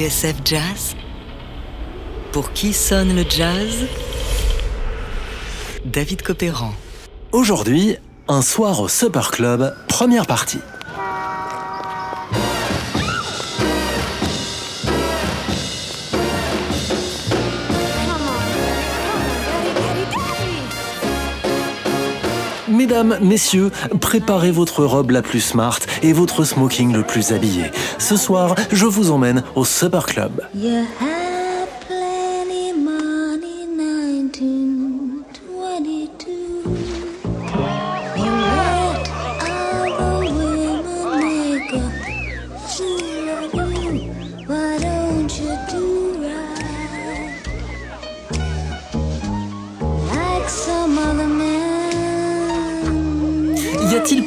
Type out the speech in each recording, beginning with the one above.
TSF Jazz Pour qui sonne le jazz? David Copéran. Aujourd'hui, un soir au Super Club, première partie. Mesdames, messieurs, préparez votre robe la plus smart et votre smoking le plus habillé. Ce soir, je vous emmène au Super Club.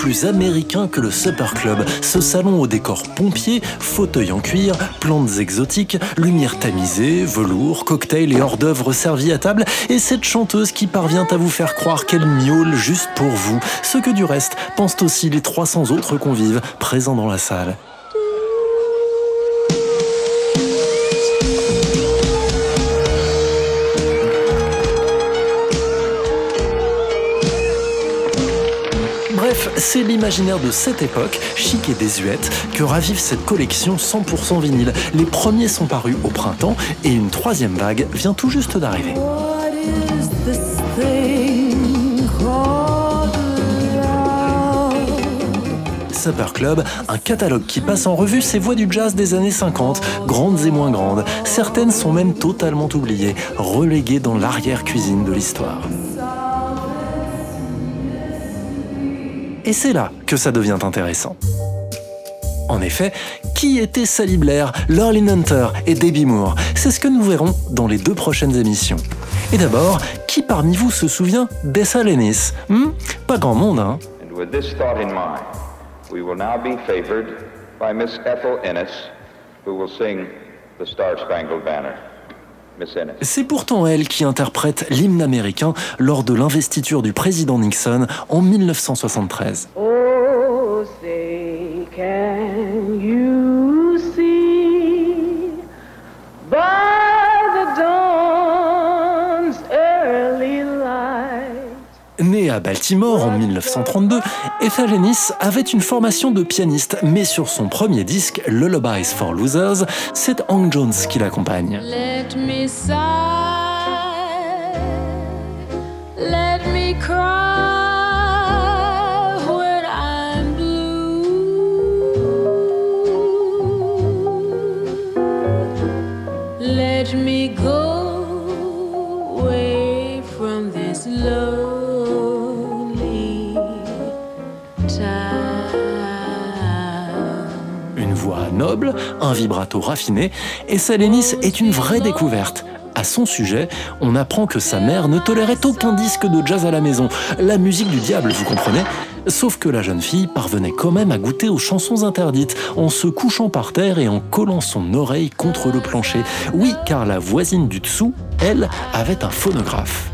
Plus américain que le Super Club. Ce salon au décor pompier, fauteuil en cuir, plantes exotiques, lumière tamisée, velours, cocktails et hors d'œuvre servis à table, et cette chanteuse qui parvient à vous faire croire qu'elle miaule juste pour vous, ce que du reste pensent aussi les 300 autres convives présents dans la salle. C'est l'imaginaire de cette époque, chic et désuète, que ravive cette collection 100% vinyle. Les premiers sont parus au printemps et une troisième vague vient tout juste d'arriver. Super Club, un catalogue qui passe en revue ces voix du jazz des années 50, grandes et moins grandes. Certaines sont même totalement oubliées, reléguées dans l'arrière-cuisine de l'histoire. Et c'est là que ça devient intéressant. En effet, qui étaient Sally Blair, Lurleen Hunter et Debbie Moore? C'est ce que nous verrons dans les deux prochaines émissions. Et d'abord, qui parmi vous se souvient d'Essa Lennis? Hmm? Pas grand monde, hein? And with this thought in mind, we will now be favored by Miss Ethel Ennis, who will sing the Star Spangled Banner. C'est pourtant elle qui interprète l'hymne américain lors de l'investiture du président Nixon en 1973. Oh, say, can you à Baltimore en 1932, Ethel Ennis avait une formation de pianiste, mais sur son premier disque, Lullabies for Losers, c'est Hank Jones qui l'accompagne. Une voix noble, un vibrato raffiné, et Salenis est une vraie découverte. À son sujet, on apprend que sa mère ne tolérait aucun disque de jazz à la maison, la musique du diable, vous comprenez? Sauf que la jeune fille parvenait quand même à goûter aux chansons interdites, en se couchant par terre et en collant son oreille contre le plancher. Oui, car la voisine du dessous, elle, avait un phonographe.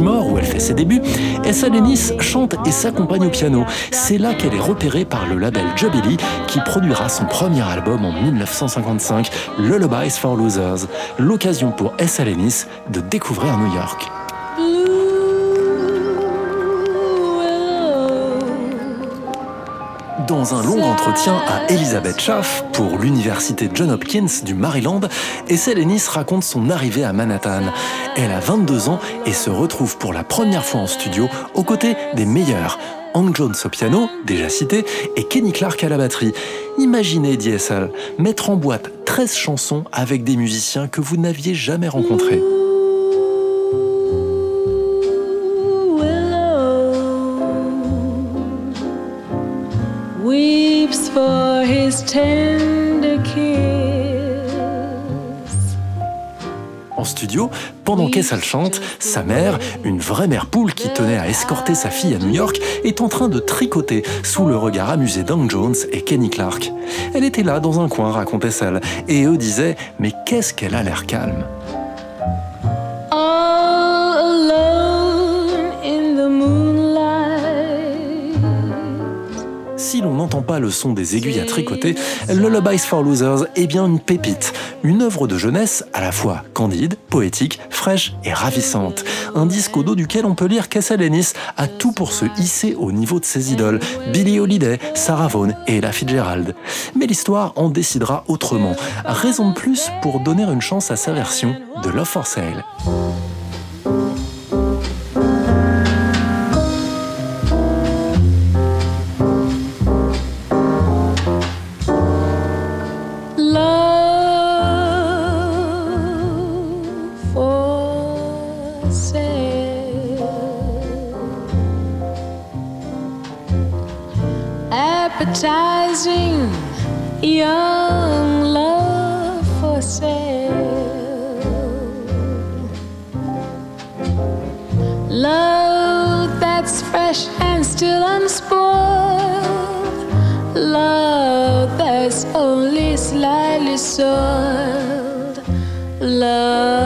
Où elle fait ses débuts, Essa Lennis chante et s'accompagne au piano. C'est là qu'elle est repérée par le label Jubilee qui produira son premier album en 1955, Lullabies for Losers. L'occasion pour Essa Lennis de découvrir New York. Dans un long entretien à Elizabeth Schaff pour l'université John Hopkins du Maryland, Essa Lennis raconte son arrivée à Manhattan. Elle a 22 ans et se retrouve pour la première fois en studio aux côtés des meilleurs. Hank Jones au piano, déjà cité, et Kenny Clark à la batterie. Imaginez, dit Essel, mettre en boîte 13 chansons avec des musiciens que vous n'aviez jamais rencontrés. En studio, pendant qu'Essel chante, sa mère, une vraie mère poule qui tenait à escorter sa fille à New York, est en train de tricoter sous le regard amusé d'Hank Jones et Kenny Clark. Elle était là dans un coin, racontait Essel, et eux disaient Mais qu'est-ce qu'elle a l'air calme si l'on n'entend pas le son des aiguilles à tricoter, Lullabies for Losers est bien une pépite, une œuvre de jeunesse à la fois candide, poétique, fraîche et ravissante. Un disque au dos duquel on peut lire qu'Essel Ennis a tout pour se hisser au niveau de ses idoles, Billie Holiday, Sarah Vaughan et Ella Fitzgerald. Mais l'histoire en décidera autrement. Raison de plus pour donner une chance à sa version de Love for Sale. Appetizing young love for sale. Love that's fresh and still unspoiled. Love that's only slightly soiled. Love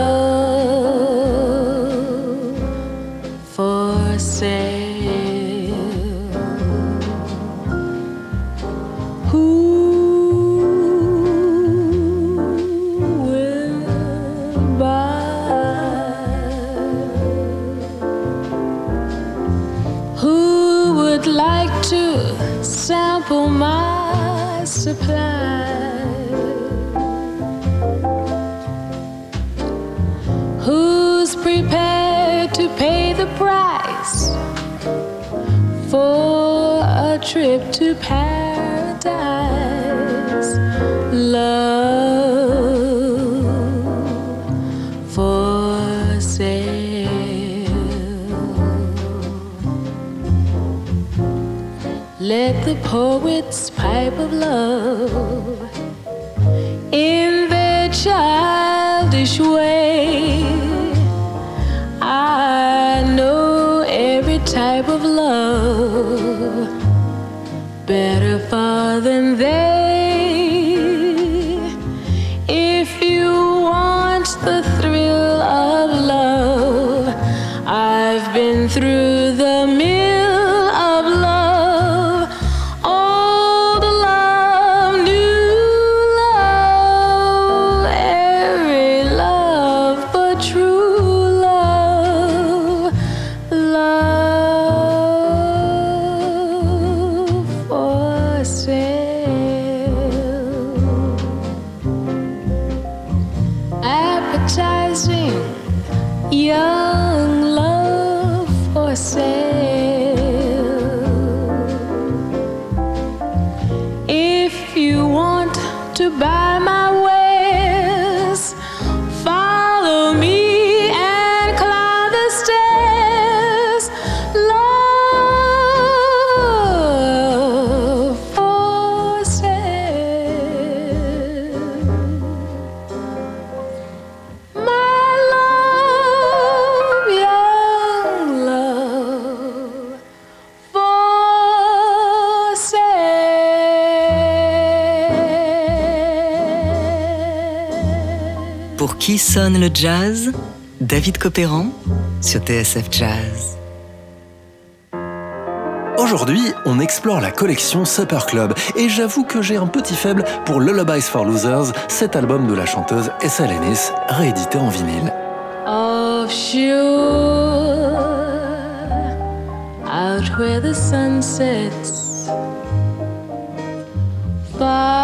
trip to paradise? Love for sale. Let the poets pipe of love in their childish better far than they. Sonne le jazz David Copéran sur TSF Jazz. Aujourd'hui, on explore la collection Supper Club et j'avoue que j'ai un petit faible pour Lullabies for Losers, cet album de la chanteuse Essa Lennis, réédité en vinyle. offshore, out where the sun sets, far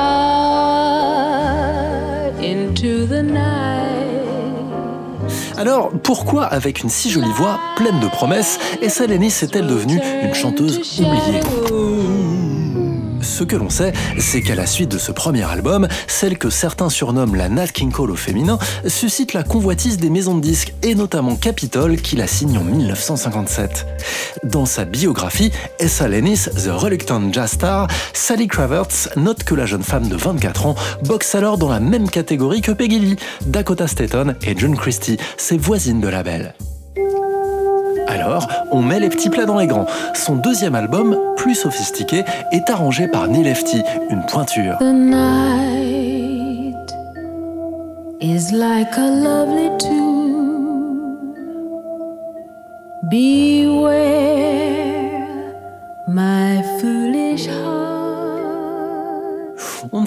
Alors, pourquoi avec une si jolie voix, pleine de promesses, Essa Lennis est-elle devenue une chanteuse oubliée? Ce que l'on sait, c'est qu'à la suite de ce premier album, celle que certains surnomment la Nat King Cole au féminin suscite la convoitise des maisons de disques et notamment Capitol qui la signe en 1957. Dans sa biographie, Essa Lennis, The Reluctant Jazz Star, Sally Kravertz note que la jeune femme de 24 ans boxe alors dans la même catégorie que Peggy Lee, Dakota Staton et June Christie, ses voisines de label. Alors, on met les petits plats dans les grands. Son deuxième album, plus sophistiqué, est arrangé par Neil Lefty, une pointure. The night is like a lovely tune. Beware, my foolish heart.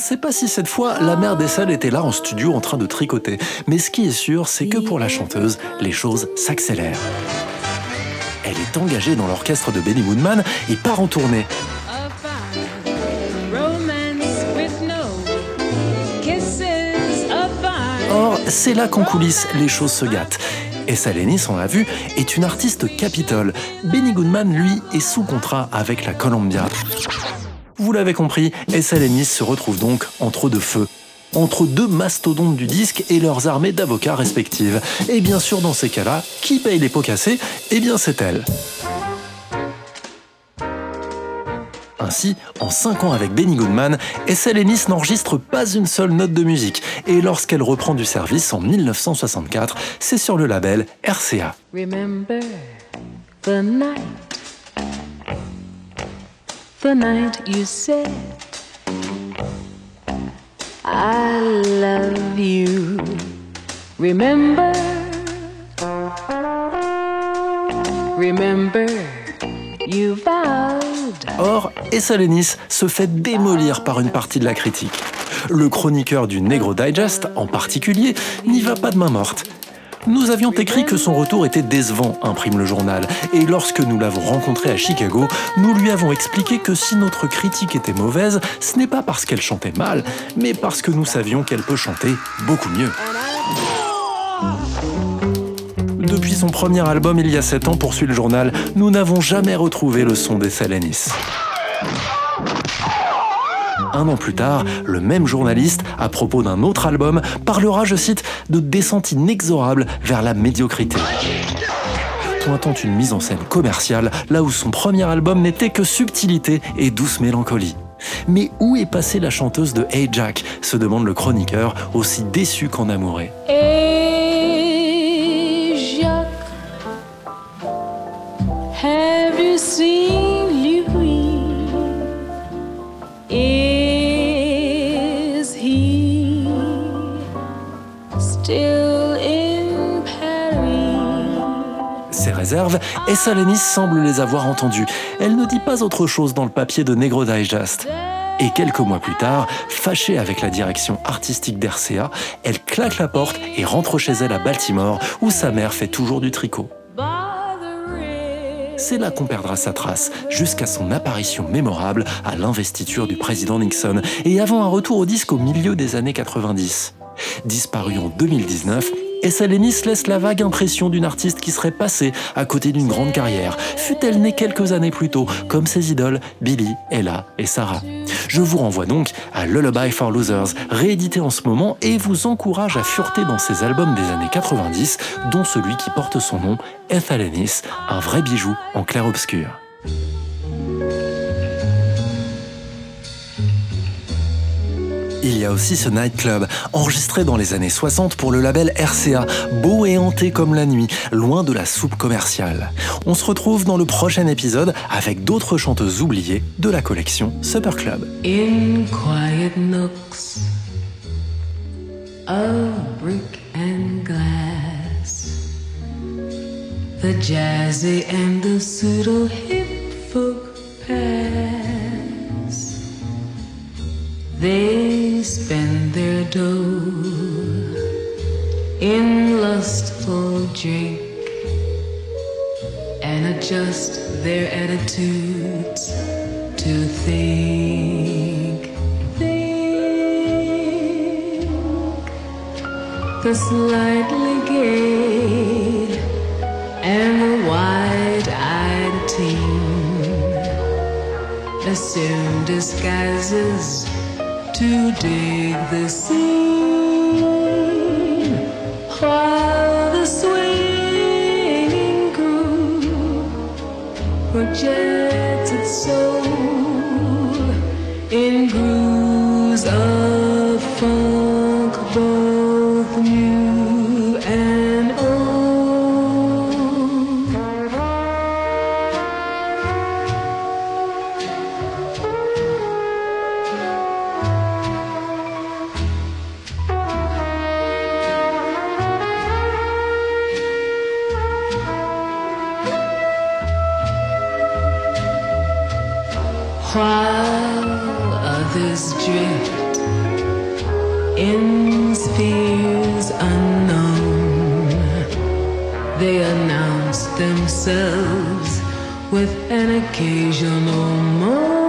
sait pas si cette fois la mère d'Essel était là en studio en train de tricoter, mais ce qui est sûr, c'est que pour la chanteuse, les choses s'accélèrent. Elle est engagée dans l'orchestre de Benny Goodman et part en tournée. Or, c'est là qu'en coulisses, les choses se gâtent. Essa Lennis, on l'a vu, est une artiste capitole. Benny Goodman, lui, est sous contrat avec la Columbia. Vous l'avez compris, Essa Lennis se retrouve donc entre deux feux. Entre deux mastodontes du disque et leurs armées d'avocats respectives. Et bien sûr, dans ces cas-là, qui paye les pots cassés? Eh bien, c'est elle. Ainsi, en 5 ans avec Benny Goodman, Essa Lennis n'enregistre pas une seule note de musique. Et lorsqu'elle reprend du service en 1964, c'est sur le label RCA. Remember the night, the night you said, I love you. Remember, remember, you vowed. Or, Essa Lennis se fait démolir par une partie de la critique. Le chroniqueur du Negro Digest, en particulier, n'y va pas de main morte. Nous avions écrit que son retour était décevant, imprime le journal, et lorsque nous l'avons rencontré à Chicago, nous lui avons expliqué que si notre critique était mauvaise, ce n'est pas parce qu'elle chantait mal, mais parce que nous savions qu'elle peut chanter beaucoup mieux. Depuis son premier album il y a 7 ans, poursuit le journal, nous n'avons jamais retrouvé le son des Salenis. Un an plus tard, le même journaliste, à propos d'un autre album, parlera, je cite, de descente inexorable vers la médiocrité. Pointant une mise en scène commerciale là où son premier album n'était que subtilité et douce mélancolie. Mais où est passée la chanteuse de Hey Jack? se demande le chroniqueur, aussi déçu qu'en amouré. Essa Lennis semble les avoir entendues. Elle ne dit pas autre chose dans le papier de Negro Digest. Et quelques mois plus tard, fâchée avec la direction artistique d'RCA, elle claque la porte et rentre chez elle à Baltimore, où sa mère fait toujours du tricot. C'est là qu'on perdra sa trace, jusqu'à son apparition mémorable à l'investiture du président Nixon, et avant un retour au disque au milieu des années 90. Disparue en 2019, Essa Lennis laisse la vague impression d'une artiste qui serait passée à côté d'une grande carrière, fut-elle née quelques années plus tôt, comme ses idoles Billy, Ella et Sarah. Je vous renvoie donc à Lullaby for Losers, réédité en ce moment, et vous encourage à fureter dans ses albums des années 90, dont celui qui porte son nom, Essa Lennis, un vrai bijou en clair-obscur. Il y a aussi ce nightclub, enregistré dans les années 60 pour le label RCA, beau et hanté comme la nuit, loin de la soupe commerciale. On se retrouve dans le prochain épisode avec d'autres chanteuses oubliées de la collection Super Club. Spend their dough in lustful drink and adjust their attitudes to think. Think the slightly gay and the wide-eyed teen assume disguises to dig the scene while the swinging groove projects its soul While others drift in spheres unknown. They announce themselves with an occasional moan.